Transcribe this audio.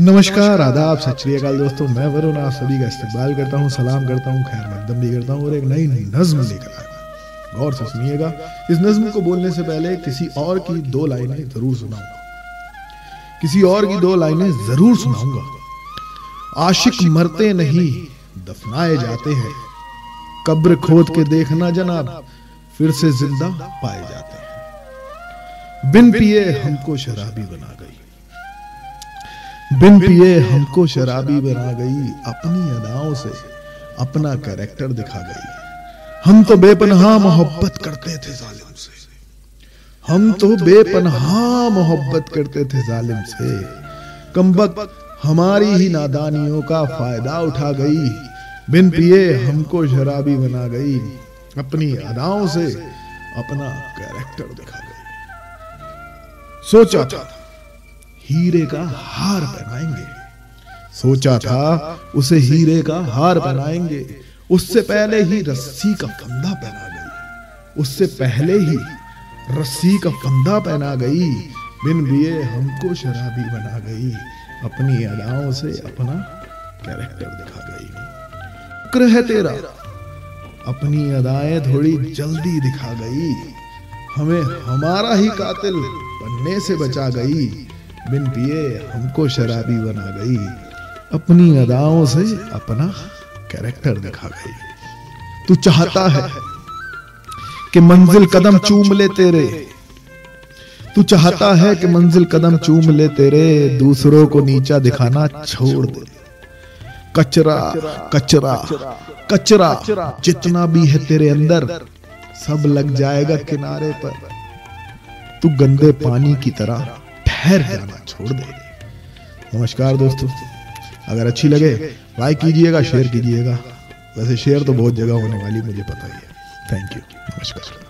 नमस्कार, आदाब, सत दोस्तों। मैं वरुण, आप सभी का इस्तेमाल करता हूँ, सलाम करता हूँ खैर मकदम भी करता हूँ और एक नई नज्म लेकर आया गौर से सुनिएगा, इस नज्म को बोलने से पहले किसी और की दो लाइनें ज़रूर सुनाऊँगा। किसी और की दो लाइनें ज़रूर सुनाऊँगा। आशिक मरते नहीं, दफनाए जाते हैं। कब्र खोद के देखना जनाब, फिर से ज़िंदा पाए जाते हैं। बिन पिए हमको शराबी बना गई। बिन पिए हमको शराबी बना गई अपनी अदाओं से अपना कैरेक्टर दिखा गई। हम तो बेपनहा मोहब्बत करते थे जालिम से। हम तो बेपनहा मोहब्बत करते थे जालिम से। कमबक हमारी ही नादानियों का फ़ायदा उठा गई। बिन पिए हमको शराबी बना गई। अपनी अदाओं से अपना कैरेक्टर दिखा गई। सोचा था। हीरे का हार पहनाएँगे। सोचा था उसे हीरे का हार पहनाएँगे। उससे पहले ही रस्सी का फंदा पहना गई। उससे पहले ही रस्सी का फंदा पहना गई। बिन बिए हमको शराबी बना गई। अपनी अदाओं से अपना कैरेक्टर दिखा गई। शुक्र है तेरा, अपनी अदाएँ थोड़ी जल्दी दिखा गई। हमें हमारा ही कातिल बनने से बचा गई। बिन पिए हमको शराबी बना गई। अपनी अदाओं से अपना कैरेक्टर दिखा गई। तू चाहता है कि मंजिल कदम चूम ले तेरे। तू चाहता है कि मंजिल कदम चूम ले तेरे। दूसरों को नीचा दिखाना छोड़ दे। कचरा कचरा कचरा जितना भी है तेरे अंदर, सब लग जाएगा किनारे पर। तू गंदे पानी की तरह ठहर जाना छोड़ दे। नमस्कार दोस्तों। अगर अच्छी लगे लाइक कीजिएगा शेयर कीजिएगा। वैसे शेयर तो बहुत जगह होने वाली, मुझे पता ही है। थैंक यू नमस्कार।